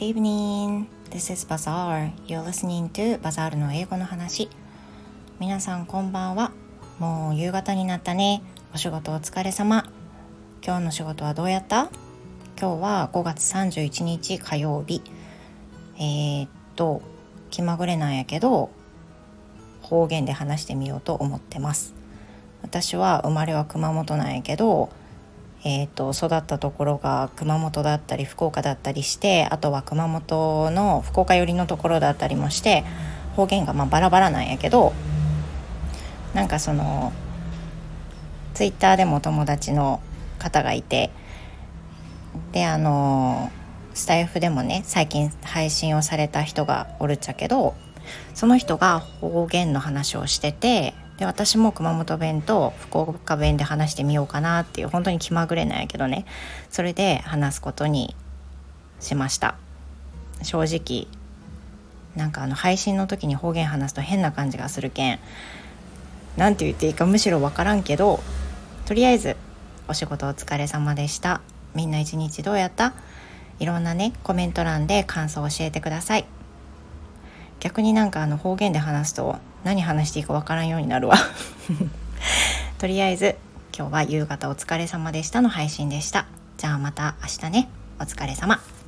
Good evening. This is Bazaar. You're listening to Bazaar の英語の話。皆さんこんばんは。もう夕方になったね。お仕事お疲れ様。今日の仕事はどうやった？今日は5月31日火曜日。えー、っと、気まぐれなんやけど、方言で話してみようと思ってます。私は生まれは熊本なんやけど、えーと、育ったところが熊本だったり福岡だったりしてあとは熊本の福岡寄りのところだったりもして方言がまあバラバラなんやけどなんかそのツイッターでも友達の方がいてであのスタイフでもね最近配信をされた人がおるっちゃけどその人が方言の話をしててで私も熊本弁と福岡弁で話してみようかなっていう本当に気まぐれなんやけどね。それで話すことにしました。正直なんかあの配信の時に方言話すと変な感じがするけん。何て言っていいかむしろ分からんけどとりあえずお仕事お疲れ様でした。みんな一日どうやった？いろんなねコメント欄で感想を教えてください。逆になんかあの方言で話すと何話していいかわからんようになるわ。とりあえず今日は夕方お疲れ様でしたの配信でした。じゃあまた明日ね。お疲れ様。